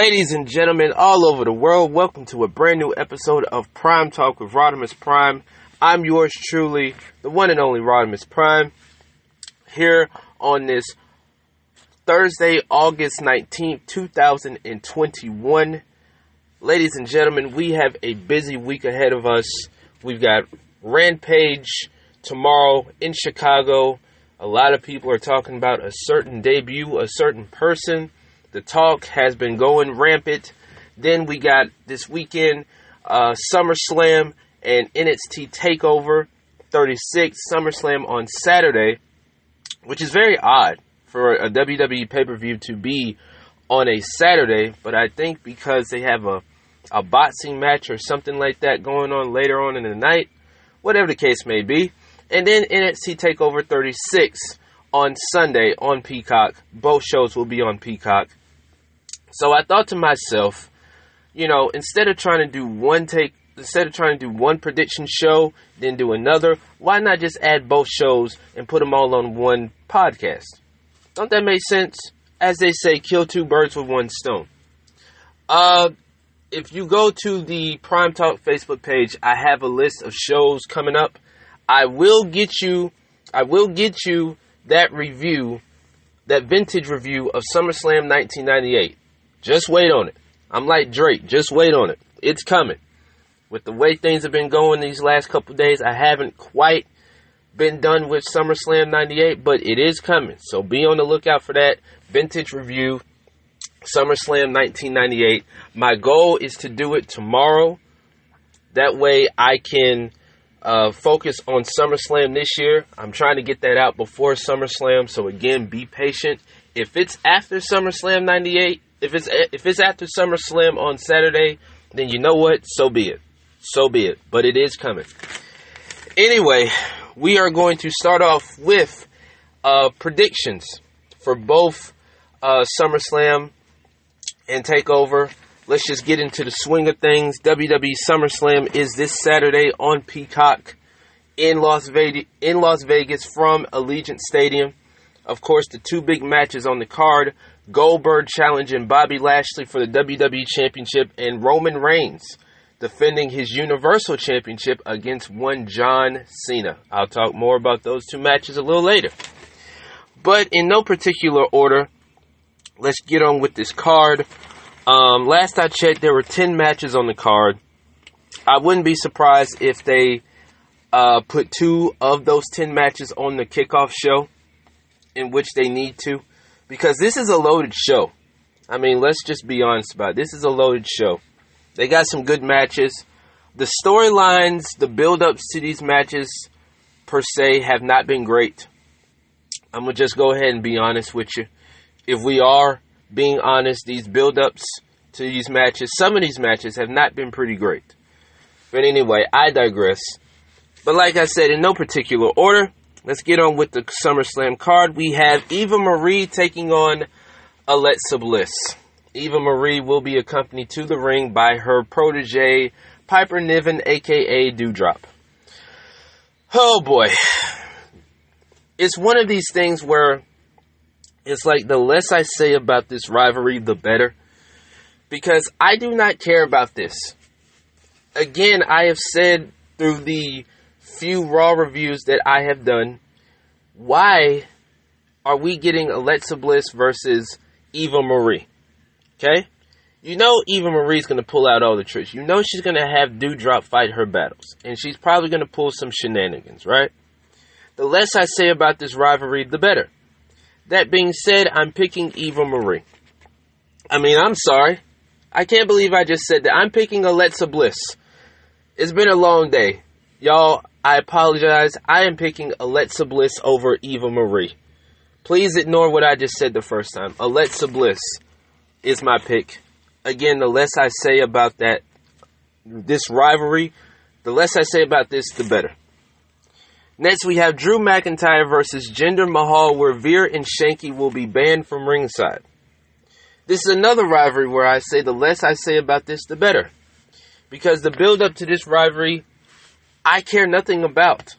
Ladies and gentlemen, all over the world, welcome to a brand new episode of Prime Talk with Rodimus Prime. I'm yours truly, the one and only Rodimus Prime, here on this Thursday, August 19th, 2021. Ladies and gentlemen, we have a busy week ahead of us. We've got Rampage tomorrow in Chicago. A lot of people are talking about a certain debut, a certain person. The talk has been going rampant. Then we got this weekend uh, SummerSlam and NXT Takeover 36 SummerSlam on Saturday, which is very odd for a WWE pay per view to be on a Saturday. But I think because they have a a boxing match or something like that going on later on in the night, whatever the case may be. And then NXT Takeover 36 on Sunday on Peacock. Both shows will be on Peacock. So I thought to myself, you know, instead of trying to do one take, instead of trying to do one prediction show, then do another, why not just add both shows and put them all on one podcast? Don't that make sense? As they say, kill two birds with one stone. Uh, if you go to the Prime Talk Facebook page, I have a list of shows coming up. I will get you, I will get you that review, that vintage review of SummerSlam 1998. Just wait on it. I'm like Drake, just wait on it. It's coming. With the way things have been going these last couple days, I haven't quite been done with SummerSlam 98, but it is coming. So be on the lookout for that vintage review SummerSlam 1998. My goal is to do it tomorrow. That way I can uh, focus on SummerSlam this year. I'm trying to get that out before SummerSlam. So again, be patient. If it's after SummerSlam 98, if it's if it's after SummerSlam on Saturday, then you know what? So be it. So be it. But it is coming. Anyway, we are going to start off with uh, predictions for both uh, SummerSlam and Takeover. Let's just get into the swing of things. WWE SummerSlam is this Saturday on Peacock in Las Vegas, in Las Vegas from Allegiant Stadium. Of course, the two big matches on the card: Goldberg challenging Bobby Lashley for the WWE Championship, and Roman Reigns defending his Universal Championship against one John Cena. I'll talk more about those two matches a little later. But in no particular order, let's get on with this card. Um, last I checked, there were 10 matches on the card. I wouldn't be surprised if they uh, put two of those 10 matches on the kickoff show, in which they need to, because this is a loaded show. I mean, let's just be honest about it. This is a loaded show. They got some good matches. The storylines, the build ups to these matches, per se, have not been great. I'm to just go ahead and be honest with you if we are being honest, these build-ups to these matches, some of these matches have not been pretty great. But anyway, I digress. But like I said, in no particular order, let's get on with the SummerSlam card. We have Eva Marie taking on Alexa Bliss. Eva Marie will be accompanied to the ring by her protege, Piper Niven, aka Doudrop. Oh boy. It's one of these things where it's like the less I say about this rivalry, the better. Because I do not care about this. Again, I have said through the few Raw reviews that I have done, why are we getting Alexa Bliss versus Eva Marie? Okay? You know Eva Marie's to pull out all the tricks. You know she's to have Doudrop fight her battles. And she's probably to pull some shenanigans, right? The less I say about this rivalry, the better. That being said, I'm picking Eva Marie. I mean, I'm sorry. I can't believe I just said that. I'm picking Alexa Bliss. It's been a long day. Y'all, I apologize. I am picking Alexa Bliss over Eva Marie. Please ignore what I just said the first time. Alexa Bliss is my pick. Again, the less I say about that, this rivalry, the less I say about this, the better. Next, we have Drew McIntyre versus Jinder Mahal, where Veer and Shanky will be banned from ringside. This is another rivalry where I say the less I say about this, the better. Because the build up to this rivalry, I care nothing about.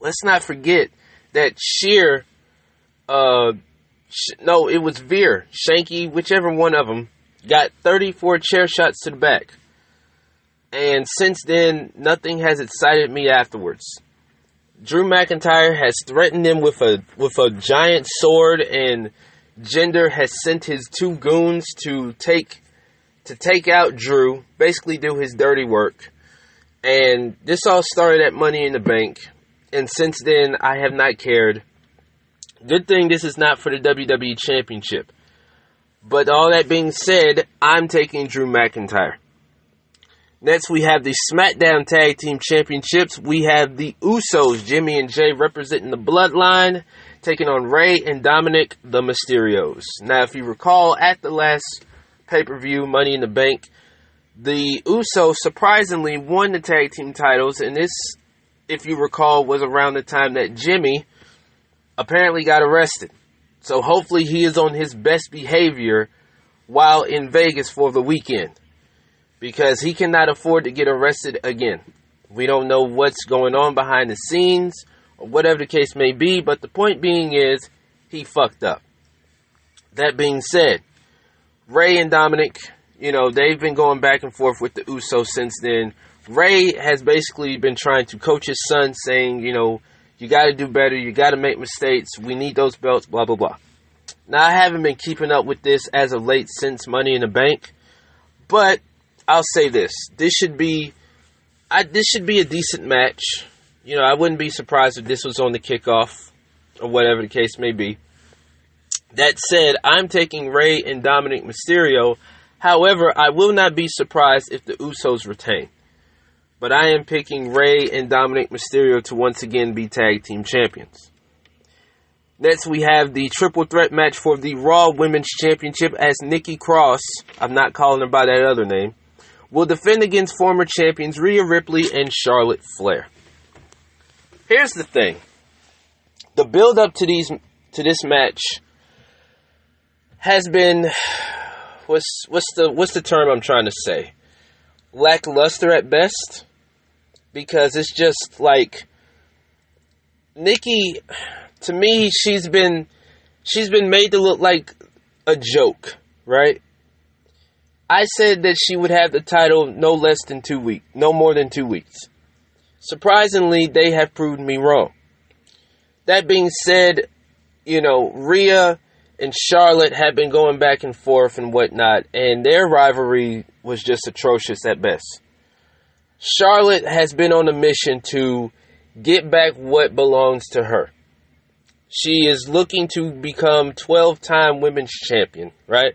Let's not forget that Sheer, uh, sh- no, it was Veer, Shanky, whichever one of them, got 34 chair shots to the back. And since then, nothing has excited me afterwards. Drew McIntyre has threatened him with a with a giant sword, and Jinder has sent his two goons to take to take out Drew, basically do his dirty work. And this all started at Money in the Bank, and since then I have not cared. Good thing this is not for the WWE Championship. But all that being said, I'm taking Drew McIntyre. Next, we have the SmackDown Tag Team Championships. We have the Usos, Jimmy and Jay, representing the Bloodline, taking on Rey and Dominic, the Mysterios. Now, if you recall, at the last pay per view, Money in the Bank, the Usos surprisingly won the tag team titles, and this, if you recall, was around the time that Jimmy apparently got arrested. So hopefully he is on his best behavior while in Vegas for the weekend because he cannot afford to get arrested again. We don't know what's going on behind the scenes or whatever the case may be, but the point being is he fucked up. That being said, Rey and Dominic, you know, they've been going back and forth with the Usos since then. Rey has basically been trying to coach his son, saying, you know, you got to do better, you got to make mistakes, we need those belts, blah, blah, blah. Now, I haven't been keeping up with this as of late since Money in the Bank, but I'll say this: this should be, I, this should be a decent match. You know, I wouldn't be surprised if this was on the kickoff or whatever the case may be. That said, I'm taking Rey and Dominic Mysterio. However, I will not be surprised if the Usos retain. But I am picking Rey and Dominic Mysterio to once again be tag team champions. Next, we have the triple threat match for the Raw Women's Championship as Nikki Cross, I'm not calling her by that other name, will defend against former champions Rhea Ripley and Charlotte Flair. Here's the thing. The build up to these to this match has been what's what's the what's the term I'm trying to say? Lackluster at best because it's just like Nikki to me she's been she's been made to look like a joke, right? I said that she would have the title no less than two weeks, no more than two weeks. Surprisingly, they have proven me wrong. That being said, you know, Rhea and Charlotte had been going back and forth and whatnot, and their rivalry was just atrocious at best. Charlotte has been on a mission to get back what belongs to her. She is looking to become 12 time women's champion, right?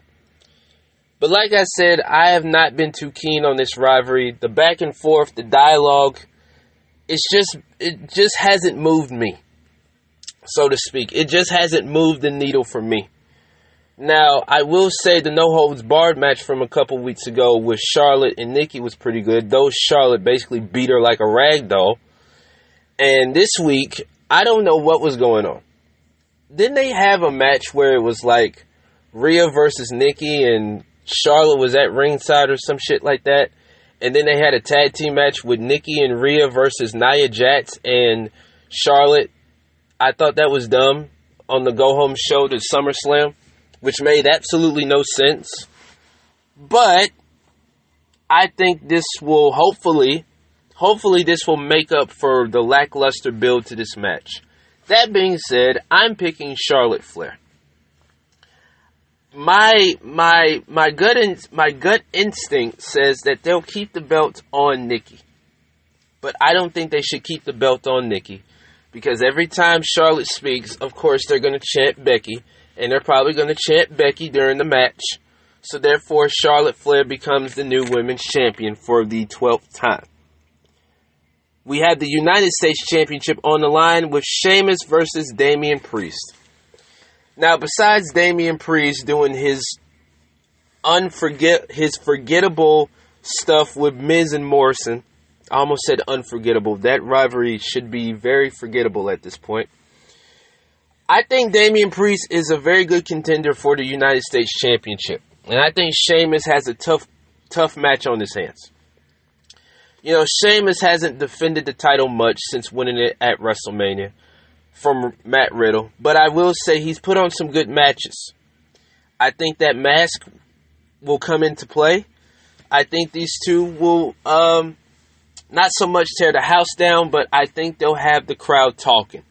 But like I said, I have not been too keen on this rivalry. The back and forth, the dialogue, it's just it just hasn't moved me, so to speak. It just hasn't moved the needle for me. Now, I will say the no holds barred match from a couple weeks ago with Charlotte and Nikki was pretty good. Though Charlotte basically beat her like a rag doll. And this week, I don't know what was going on. Didn't they have a match where it was like Rhea versus Nikki and Charlotte was at ringside or some shit like that. And then they had a tag team match with Nikki and Rhea versus Nia Jax and Charlotte. I thought that was dumb on the go home show to SummerSlam, which made absolutely no sense. But I think this will hopefully, hopefully, this will make up for the lackluster build to this match. That being said, I'm picking Charlotte Flair my my my gut in, my gut instinct says that they'll keep the belt on Nikki. But I don't think they should keep the belt on Nikki because every time Charlotte speaks, of course they're going to chant Becky and they're probably going to chant Becky during the match. So therefore Charlotte Flair becomes the new women's champion for the 12th time. We have the United States Championship on the line with Sheamus versus Damian Priest. Now, besides Damian Priest doing his unforget his forgettable stuff with Miz and Morrison, I almost said unforgettable. That rivalry should be very forgettable at this point. I think Damian Priest is a very good contender for the United States Championship. And I think Sheamus has a tough tough match on his hands. You know, Sheamus hasn't defended the title much since winning it at WrestleMania from Matt Riddle, but I will say he's put on some good matches. I think that mask will come into play. I think these two will um, not so much tear the house down, but I think they'll have the crowd talking.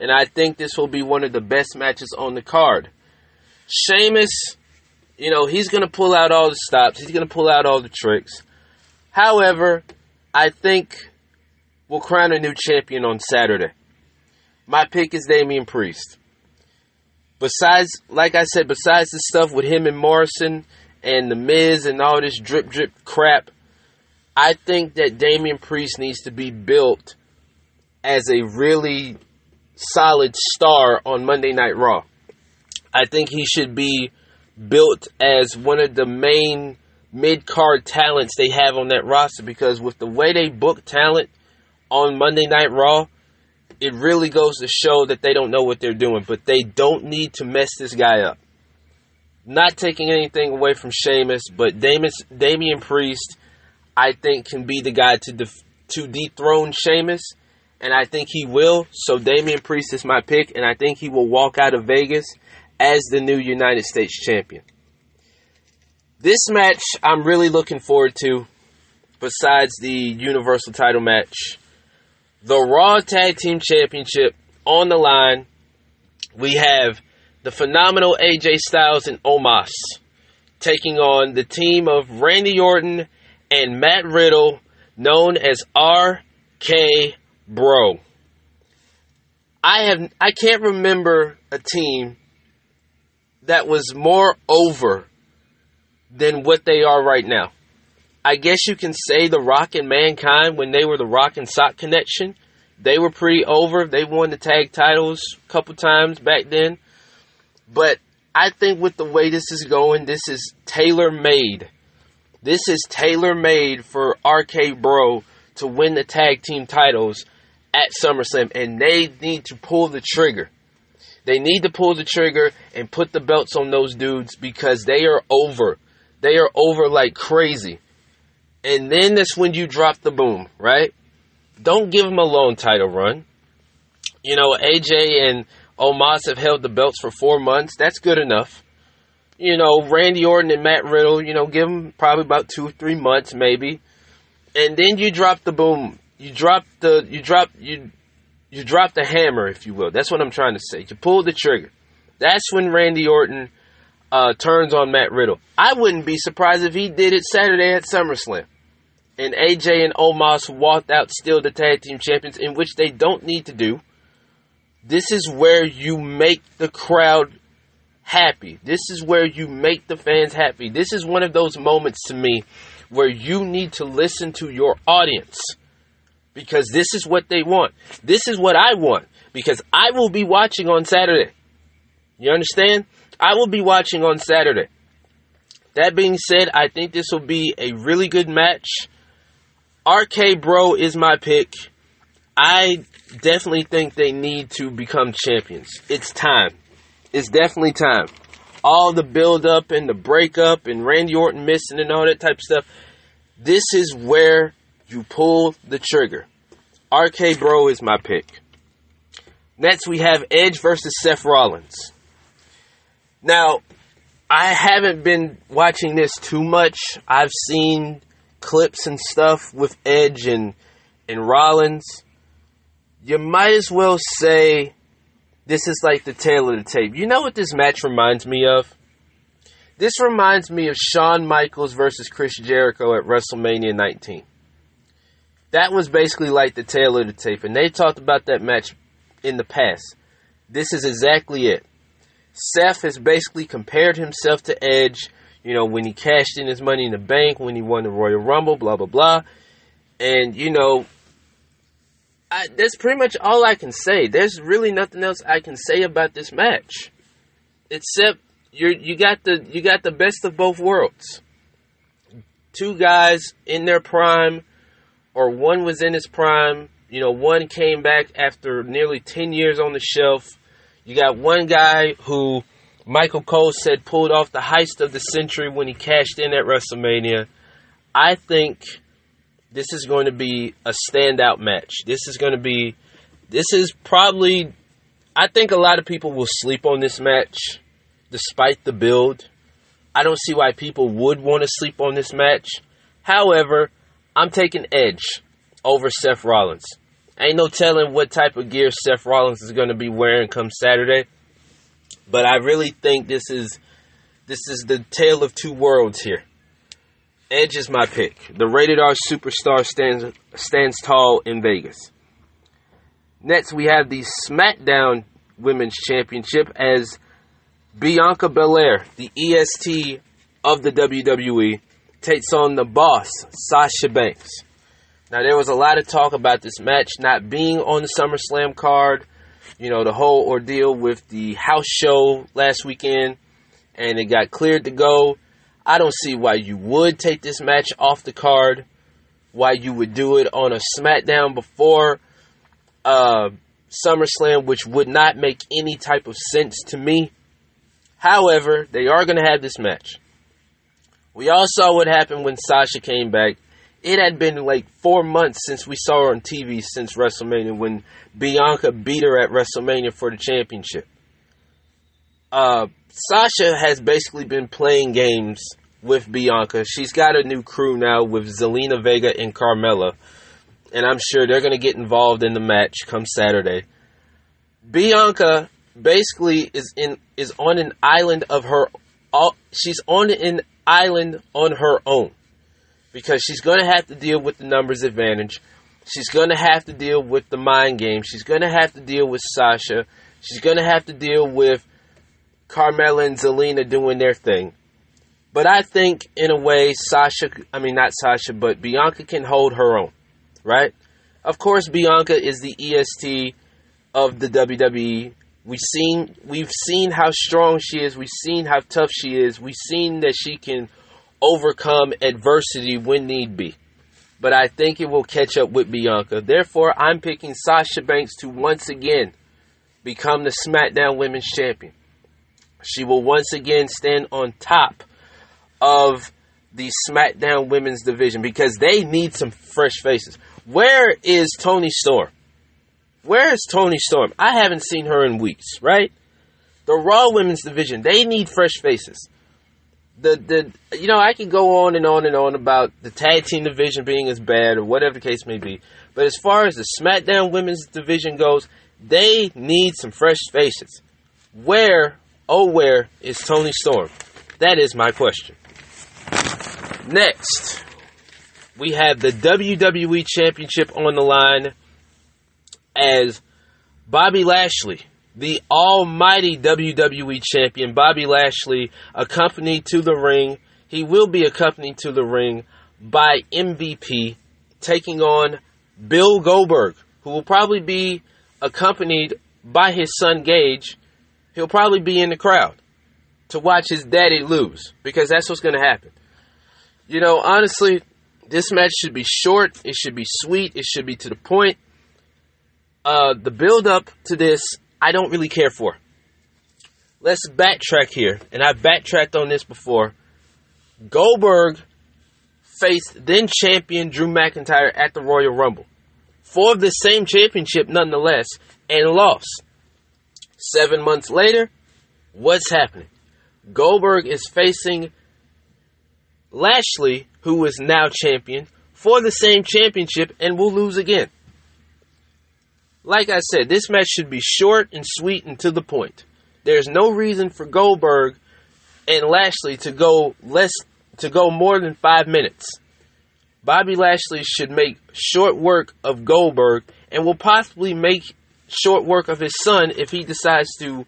And I think this will be one of the best matches on the card. Sheamus, you know, he's going to pull out all the stops, he's going to pull out all the tricks. However, I think we'll crown a new champion on Saturday. My pick is Damian Priest. Besides, like I said, besides the stuff with him and Morrison and the Miz and all this drip drip crap, I think that Damian Priest needs to be built as a really solid star on Monday Night Raw. I think he should be built as one of the main mid card talents they have on that roster because with the way they book talent on Monday Night Raw, it really goes to show that they don't know what they're doing, but they don't need to mess this guy up. Not taking anything away from Sheamus, but Damian, Priest, I think, can be the guy to def- to dethrone Sheamus, and I think he will. So Damian Priest is my pick, and I think he will walk out of Vegas as the new United States champion. This match I'm really looking forward to, besides the Universal title match. The Raw Tag Team Championship on the line. We have the phenomenal AJ Styles and Omos taking on the team of Randy Orton and Matt Riddle, known as RK Bro. I have I can't remember a team that was more over than what they are right now. I guess you can say the Rock and Mankind when they were the Rock and Sock connection. They were pretty over. They won the tag titles a couple times back then. But I think with the way this is going, this is tailor made. This is tailor made for RK Bro to win the tag team titles at SummerSlam, and they need to pull the trigger. They need to pull the trigger and put the belts on those dudes because they are over. They are over like crazy. And then that's when you drop the boom, right? Don't give them a long title run. You know, AJ and Omos have held the belts for four months. That's good enough. You know, Randy Orton and Matt Riddle, you know, give them probably about two, three months maybe. And then you drop the boom. You drop the, you drop, you, you drop the hammer, if you will. That's what I'm trying to say. You pull the trigger. That's when Randy Orton uh, turns on Matt Riddle. I wouldn't be surprised if he did it Saturday at SummerSlam. And AJ and Omos walked out still the tag team champions, in which they don't need to do. This is where you make the crowd happy. This is where you make the fans happy. This is one of those moments to me where you need to listen to your audience because this is what they want. This is what I want because I will be watching on Saturday. You understand? I will be watching on Saturday. That being said, I think this will be a really good match. RK Bro is my pick. I definitely think they need to become champions. It's time. It's definitely time. All the build up and the breakup and Randy Orton missing and all that type of stuff. This is where you pull the trigger. RK Bro is my pick. Next, we have Edge versus Seth Rollins. Now, I haven't been watching this too much. I've seen clips and stuff with Edge and and Rollins. You might as well say this is like the tail of the tape. You know what this match reminds me of? This reminds me of Shawn Michaels versus Chris Jericho at WrestleMania 19. That was basically like the tail of the tape, and they talked about that match in the past. This is exactly it. Seth has basically compared himself to Edge, you know, when he cashed in his money in the bank, when he won the Royal Rumble, blah, blah, blah. And, you know, I, that's pretty much all I can say. There's really nothing else I can say about this match. Except you you got the you got the best of both worlds. Two guys in their prime, or one was in his prime. You know, one came back after nearly ten years on the shelf you got one guy who Michael Cole said pulled off the heist of the century when he cashed in at WrestleMania. I think this is going to be a standout match. This is going to be, this is probably, I think a lot of people will sleep on this match despite the build. I don't see why people would want to sleep on this match. However, I'm taking Edge over Seth Rollins. Ain't no telling what type of gear Seth Rollins is going to be wearing come Saturday. But I really think this is this is the tale of two worlds here. Edge is my pick. The rated R superstar stands stands tall in Vegas. Next, we have the SmackDown Women's Championship as Bianca Belair, the EST of the WWE, takes on the boss, Sasha Banks. Now, there was a lot of talk about this match not being on the SummerSlam card. You know, the whole ordeal with the house show last weekend, and it got cleared to go. I don't see why you would take this match off the card, why you would do it on a SmackDown before uh, SummerSlam, which would not make any type of sense to me. However, they are going to have this match. We all saw what happened when Sasha came back it had been like four months since we saw her on TV since WrestleMania when Bianca beat her at WrestleMania for the championship. Uh, Sasha has basically been playing games with Bianca. She's got a new crew now with Zelina Vega and Carmella, and I'm sure they're going to get involved in the match come Saturday. Bianca basically is in is on an island of her. She's on an island on her own because she's going to have to deal with the numbers advantage. She's going to have to deal with the mind game. She's going to have to deal with Sasha. She's going to have to deal with Carmella and Zelina doing their thing. But I think, in a way, Sasha, I mean, not Sasha, but Bianca can hold her own, right? Of course, Bianca is the EST of the WWE. We've seen, we've seen how strong she is. We've seen how tough she is. We've seen that she can overcome adversity when need be. But I think it will catch up with Bianca. Therefore, I'm picking Sasha Banks to once again become the SmackDown Women's Champion. She will once again stand on top of the SmackDown Women's Division because they need some fresh faces. Where is Toni Storm? Where is Toni Storm? I haven't seen her in weeks, right? The Raw Women's Division, they need fresh faces the the you know I can go on and on and on about the tag team division being as bad or whatever the case may be, but as far as the SmackDown Women's division goes, they need some fresh faces. Where oh where is Toni Storm? That is my question. Next, we have the WWE Championship on the line as Bobby Lashley the almighty WWE champion Bobby Lashley accompanied to the ring. He will be accompanied to the ring by MVP taking on Bill Goldberg, who will probably be accompanied by his son Gage. He'll probably be in the crowd to watch his daddy lose because that's what's going to happen. You know, honestly, this match should be short, it should be sweet, it should be to the point. Uh, the build up to this I don't really care for. Let's backtrack here, and I've backtracked on this before. Goldberg faced then champion Drew McIntyre at the Royal Rumble for the same championship, nonetheless, and lost. Seven months later, what's happening? Goldberg is facing Lashley, who is now champion, for the same championship and will lose again like I said, this match should be short and sweet and to the point. There's no reason for Goldberg and Lashley to go less to go more than five minutes. Bobby Lashley should make short work of Goldberg and will possibly make short work of his son if he decides to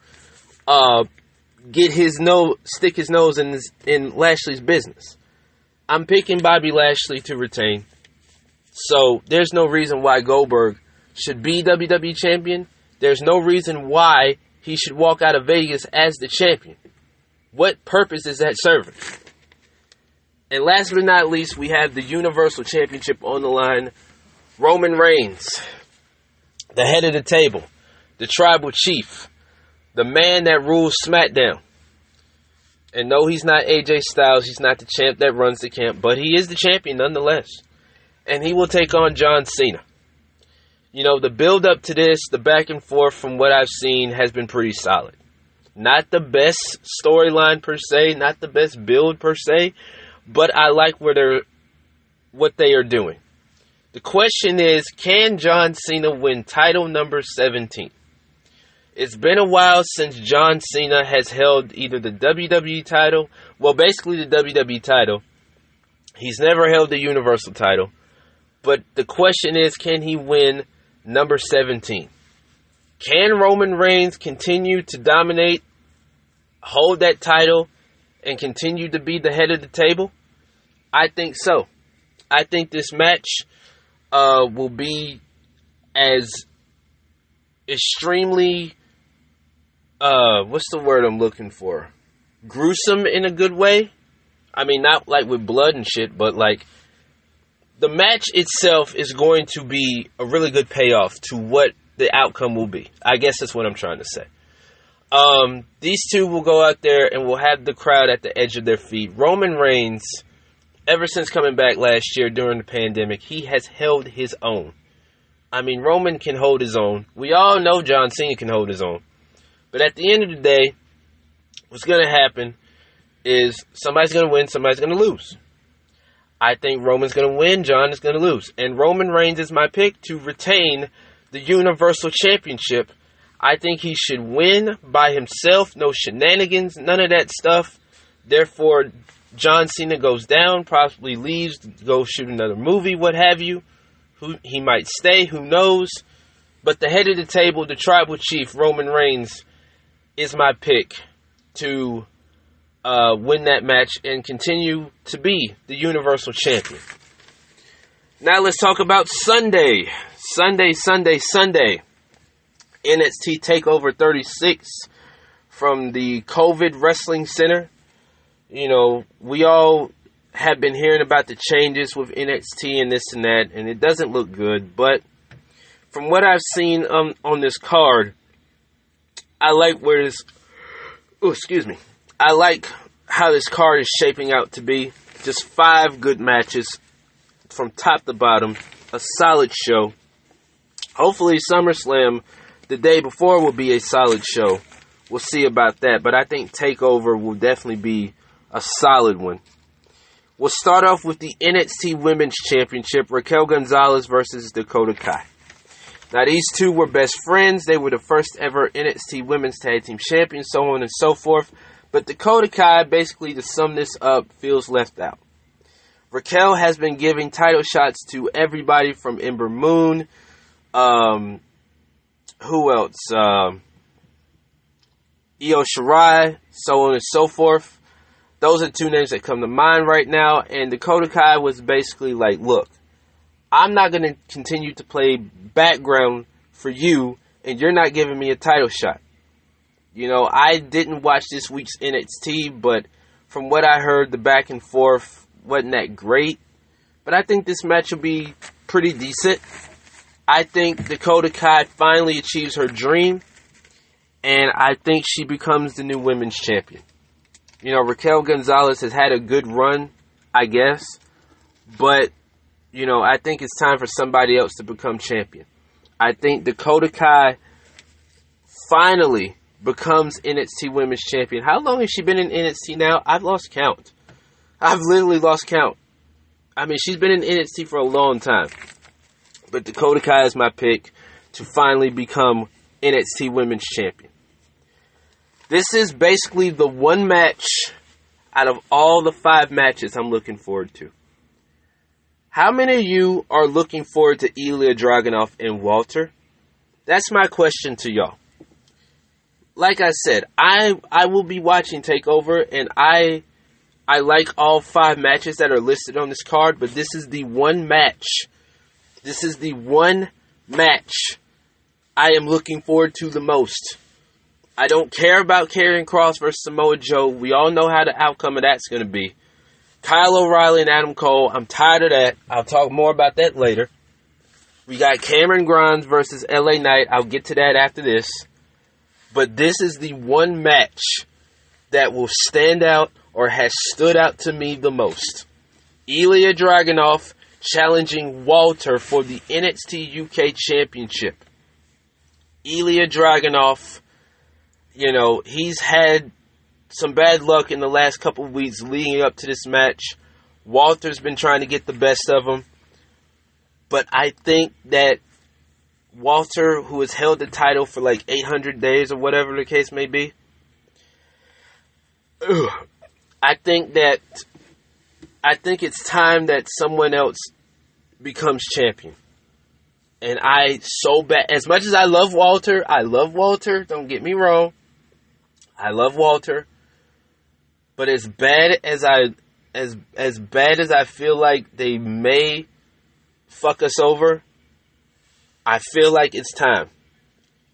uh, get his nose stick his nose in in Lashley's business. I'm picking Bobby Lashley to retain. So there's no reason why Goldberg should be WWE champion, there's no reason why he should walk out of Vegas as the champion. What purpose is that serving? And last but not least, we have the Universal Championship on the line. Roman Reigns, the head of the table, the tribal chief, the man that rules SmackDown. And no, he's not AJ Styles. He's not the champ that runs the camp, but he is the champion nonetheless. And he will take on John Cena you know, the build up to this, the back and forth from what I've seen has been pretty solid. Not the best storyline per se, not the best build per se, but I like where they're what they are doing. The question is, can John Cena win title number 17? It's been a while since John Cena has held either the WWE title, well, basically the WWE title. He's never held the Universal title. But the question is, can he win number 17? Can Roman Reigns continue to dominate, hold that title, and continue to be the head of the table? I think so. I think this match uh, will be as extremely uh, what's the word I'm looking for? Gruesome in a good way. I mean, not like with blood and shit, but like the match itself is going to be a really good payoff to what the outcome will be. I guess that's what I'm trying to say. Um, these two will go out there and will have the crowd at the edge of their feet. Roman Reigns ever since coming back last year during the pandemic, he has held his own. I mean, Roman can hold his own. We all know John Cena can hold his own. But at the end of the day, what's going to happen is somebody's going to win, somebody's going to lose. I think Roman's going to win, John is going to lose. And Roman Reigns is my pick to retain the Universal Championship. I think he should win by himself, no shenanigans, none of that stuff. Therefore, John Cena goes down, possibly leaves, go shoot another movie, what have you. Who he might stay, who knows. But the head of the table, the tribal chief, Roman Reigns, is my pick to uh, win that match and continue to be the Universal Champion. Now let's talk about Sunday. Sunday, Sunday, Sunday. NXT TakeOver 36 from the Capitol Wrestling Center you know, we all have been hearing about the changes with NXT and this and that, and it doesn't look good. But from what I've seen um, on this card, I like where this. Oh, excuse me. I like how this card is shaping out to be. Just five good matches from top to bottom. A solid show. Hopefully, SummerSlam the day before will be a solid show. We'll see about that. But I think TakeOver will definitely be a solid one. We'll start off with the NXT Women's Championship Raquel Gonzalez versus Dakota Kai. Now, these two were best friends. They were the first ever NXT Women's Tag Team Champions, so on and so forth. But Dakota Kai, basically, to sum this up, feels left out. Raquel has been giving title shots to everybody from Ember Moon. Um, who else? Um, Io Shirai, so on and so forth. Those are two names that come to mind right now. And Dakota Kai was basically like, look, I'm not going to continue to play background for you, and you're not giving me a title shot. You know, I didn't watch this week's NXT, but from what I heard, the back and forth wasn't that great. But I think this match will be pretty decent. I think Dakota Kai finally achieves her dream, and I think she becomes the new women's champion. You know, Raquel Gonzalez has had a good run, I guess, but you know, I think it's time for somebody else to become champion. I think Dakota Kai finally becomes NXT Women's Champion. How long has she been in NXT now? I've lost count. I've literally lost count. I mean, she's been in NXT for a long time. But Dakota Kai is my pick to finally become NXT Women's Champion. This is basically the one match out of all the five matches I'm looking forward to. How many of you are looking forward to Ilja Dragunov and Walter? That's my question to y'all. Like I said, I I will be watching Takeover and I I like all five matches that are listed on this card, but this is the one match. This is the one match I am looking forward to the most. I don't care about Karrion Kross versus Samoa Joe. We all know how the outcome of that's going to be. Kyle O'Reilly and Adam Cole. I'm tired of that. I'll talk more about that later. We got Cameron Grimes versus LA Knight. I'll get to that after this. But this is the one match that will stand out or has stood out to me the most. Ilja Dragunov challenging Walter for the NXT UK Championship. Ilja Dragunov You know, he's had some bad luck in the last couple of weeks leading up to this match. Walter's been trying to get the best of him. But I think that Walter, who has held the title for like 800 days or whatever the case may be, I think that I think it's time that someone else becomes champion. And I so bad as much as I love Walter, I love Walter, don't get me wrong. I love Walter. But as bad as I as as bad as I feel like they may fuck us over, I feel like it's time.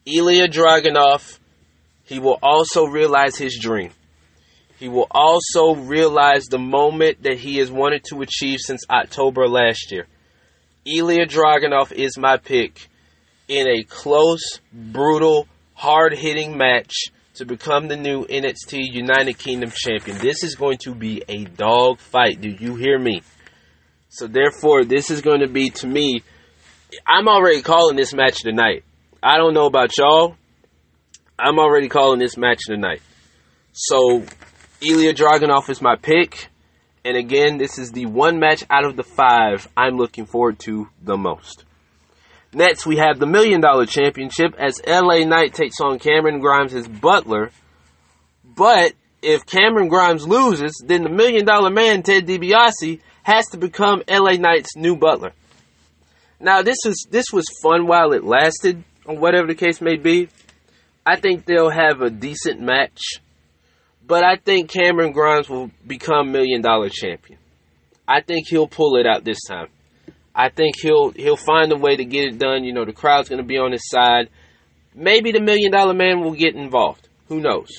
Ilja Dragunov, he will also realize his dream. He will also realize the moment that he has wanted to achieve since October last year. Ilja Dragunov is my pick in a close, brutal, hard hitting match to become the new NXT United Kingdom champion. This is going to be a dog fight. Do you hear me? So, therefore, this is going to be, to me, I'm already calling this match tonight. I don't know about y'all. I'm already calling this match tonight. So, Ilja Dragunov is my pick. And again, this is the one match out of the five I'm looking forward to the most. Next, we have the Million Dollar Championship as LA Knight takes on Cameron Grimes as Butler. But if Cameron Grimes loses, then the Million Dollar Man, Ted DiBiase, has to become LA Knight's new Butler. Now, this was this was fun while it lasted, or whatever the case may be. I think they'll have a decent match but I think Cameron Grimes will become million dollar champion. I think he'll pull it out this time. I think he'll he'll find a way to get it done. You know, the crowd's going to be on his side. Maybe the million dollar man will get involved. Who knows?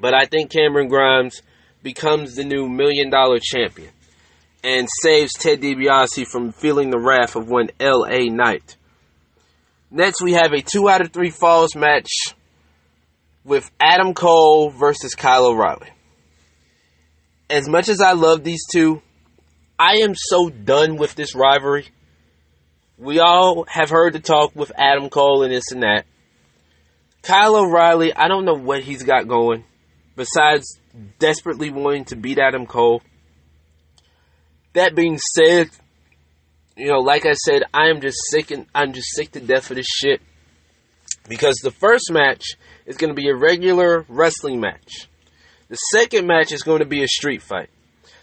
But I think Cameron Grimes becomes the new million dollar champion and saves Ted DiBiase from feeling the wrath of one LA Knight. Next, we have a two out of three falls match with Adam Cole versus Kyle O'Reilly. As much as I love these two, I am so done with this rivalry. We all have heard the talk with Adam Cole and this and that. Kyle O'Reilly, I don't know what he's got going besides desperately wanting to beat Adam Cole. That being said, you know, like I said, I am just sick and I'm just sick to death of this shit. Because the first match is going to be a regular wrestling match. The second match is going to be a street fight.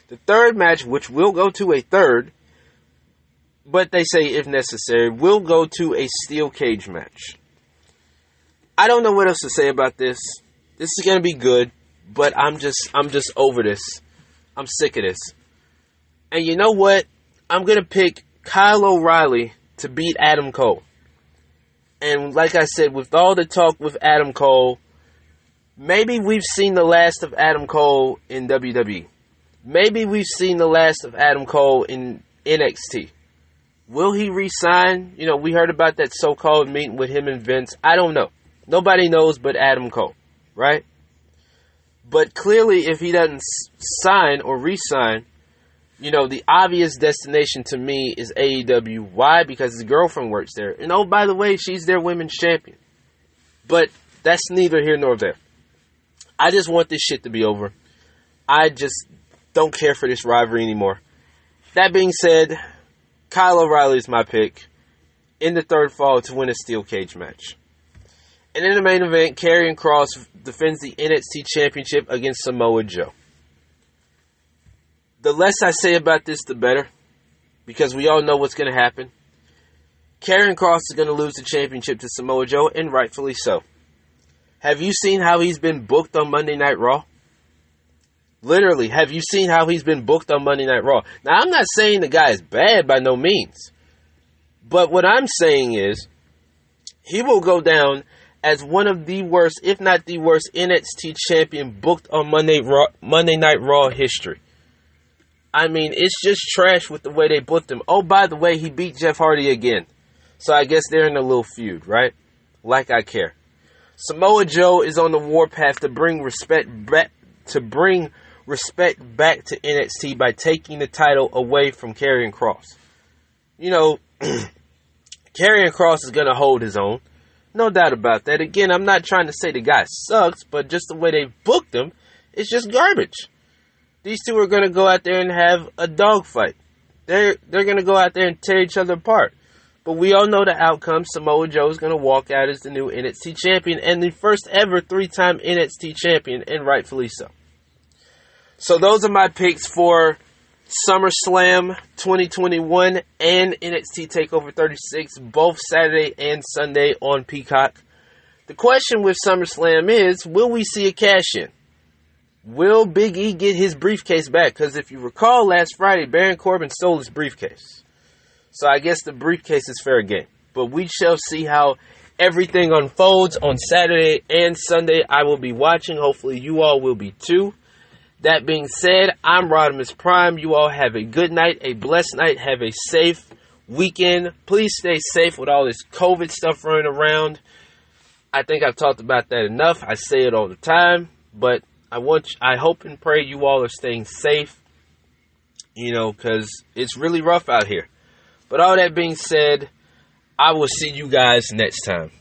The third match, which will go to a third, but they say if necessary, will go to a steel cage match. I don't know what else to say about this. This is going to be good, but I'm just I'm just over this. I'm sick of this. And you know what? I'm going to pick Kyle O'Reilly to beat Adam Cole. And like I said, with all the talk with Adam Cole, maybe we've seen the last of Adam Cole in WWE. Maybe we've seen the last of Adam Cole in NXT. Will he resign? You know, we heard about that so called meeting with him and Vince. I don't know. Nobody knows but Adam Cole, right? But clearly, if he doesn't sign or resign, you know, the obvious destination to me is AEW. Why? Because his girlfriend works there. And oh, by the way, she's their women's champion. But that's neither here nor there. I just want this shit to be over. I just don't care for this rivalry anymore. That being said, Kyle O'Reilly is my pick in the third fall to win a steel cage match. And in the main event, Karrion Kross defends the NXT Championship against Samoa Joe the less I say about this, the better. Because we all know what's going to happen. Karrion Kross is going to lose the championship to Samoa Joe, and rightfully so. Have you seen how he's been booked on Monday Night Raw? Literally, have you seen how he's been booked on Monday Night Raw? Now, I'm not saying the guy is bad by no means. But what I'm saying is, he will go down as one of the worst, if not the worst, NXT champion booked on Monday Raw, Monday Night Raw history. I mean, it's just trash with the way they booked him. Oh, by the way, he beat Jeff Hardy again. So I guess they're in a little feud, right? Like I care. Samoa Joe is on the warpath to bring respect back to bring respect back to NXT by taking the title away from Karrion Kross. You know, Karrion Kross is to hold his own. No doubt about that. Again, I'm not trying to say the guy sucks, but just the way they booked him, it's just garbage. These two are going to go out there and have a dogfight. They're they're going to go out there and tear each other apart. But we all know the outcome. Samoa Joe is going to walk out as the new NXT champion and the first ever three-time NXT champion, and rightfully so. So those are my picks for SummerSlam 2021 and NXT TakeOver 36, both Saturday and Sunday on Peacock. The question with SummerSlam is will we see a cash in? Will Big E get his briefcase back? Because if you recall last Friday, Baron Corbin stole his briefcase. So I guess the briefcase is fair game. But we shall see how everything unfolds on Saturday and Sunday. I will be watching. Hopefully, you all will be too. That being said, I'm Rodimus Prime. You all have a good night, a blessed night, have a safe weekend. Please stay safe with all this COVID stuff running around. I think I've talked about that enough. I say it all the time, but I want, you, I hope and pray you all are staying safe. You know, because it's really rough out here. But all that being said, I will see you guys next time.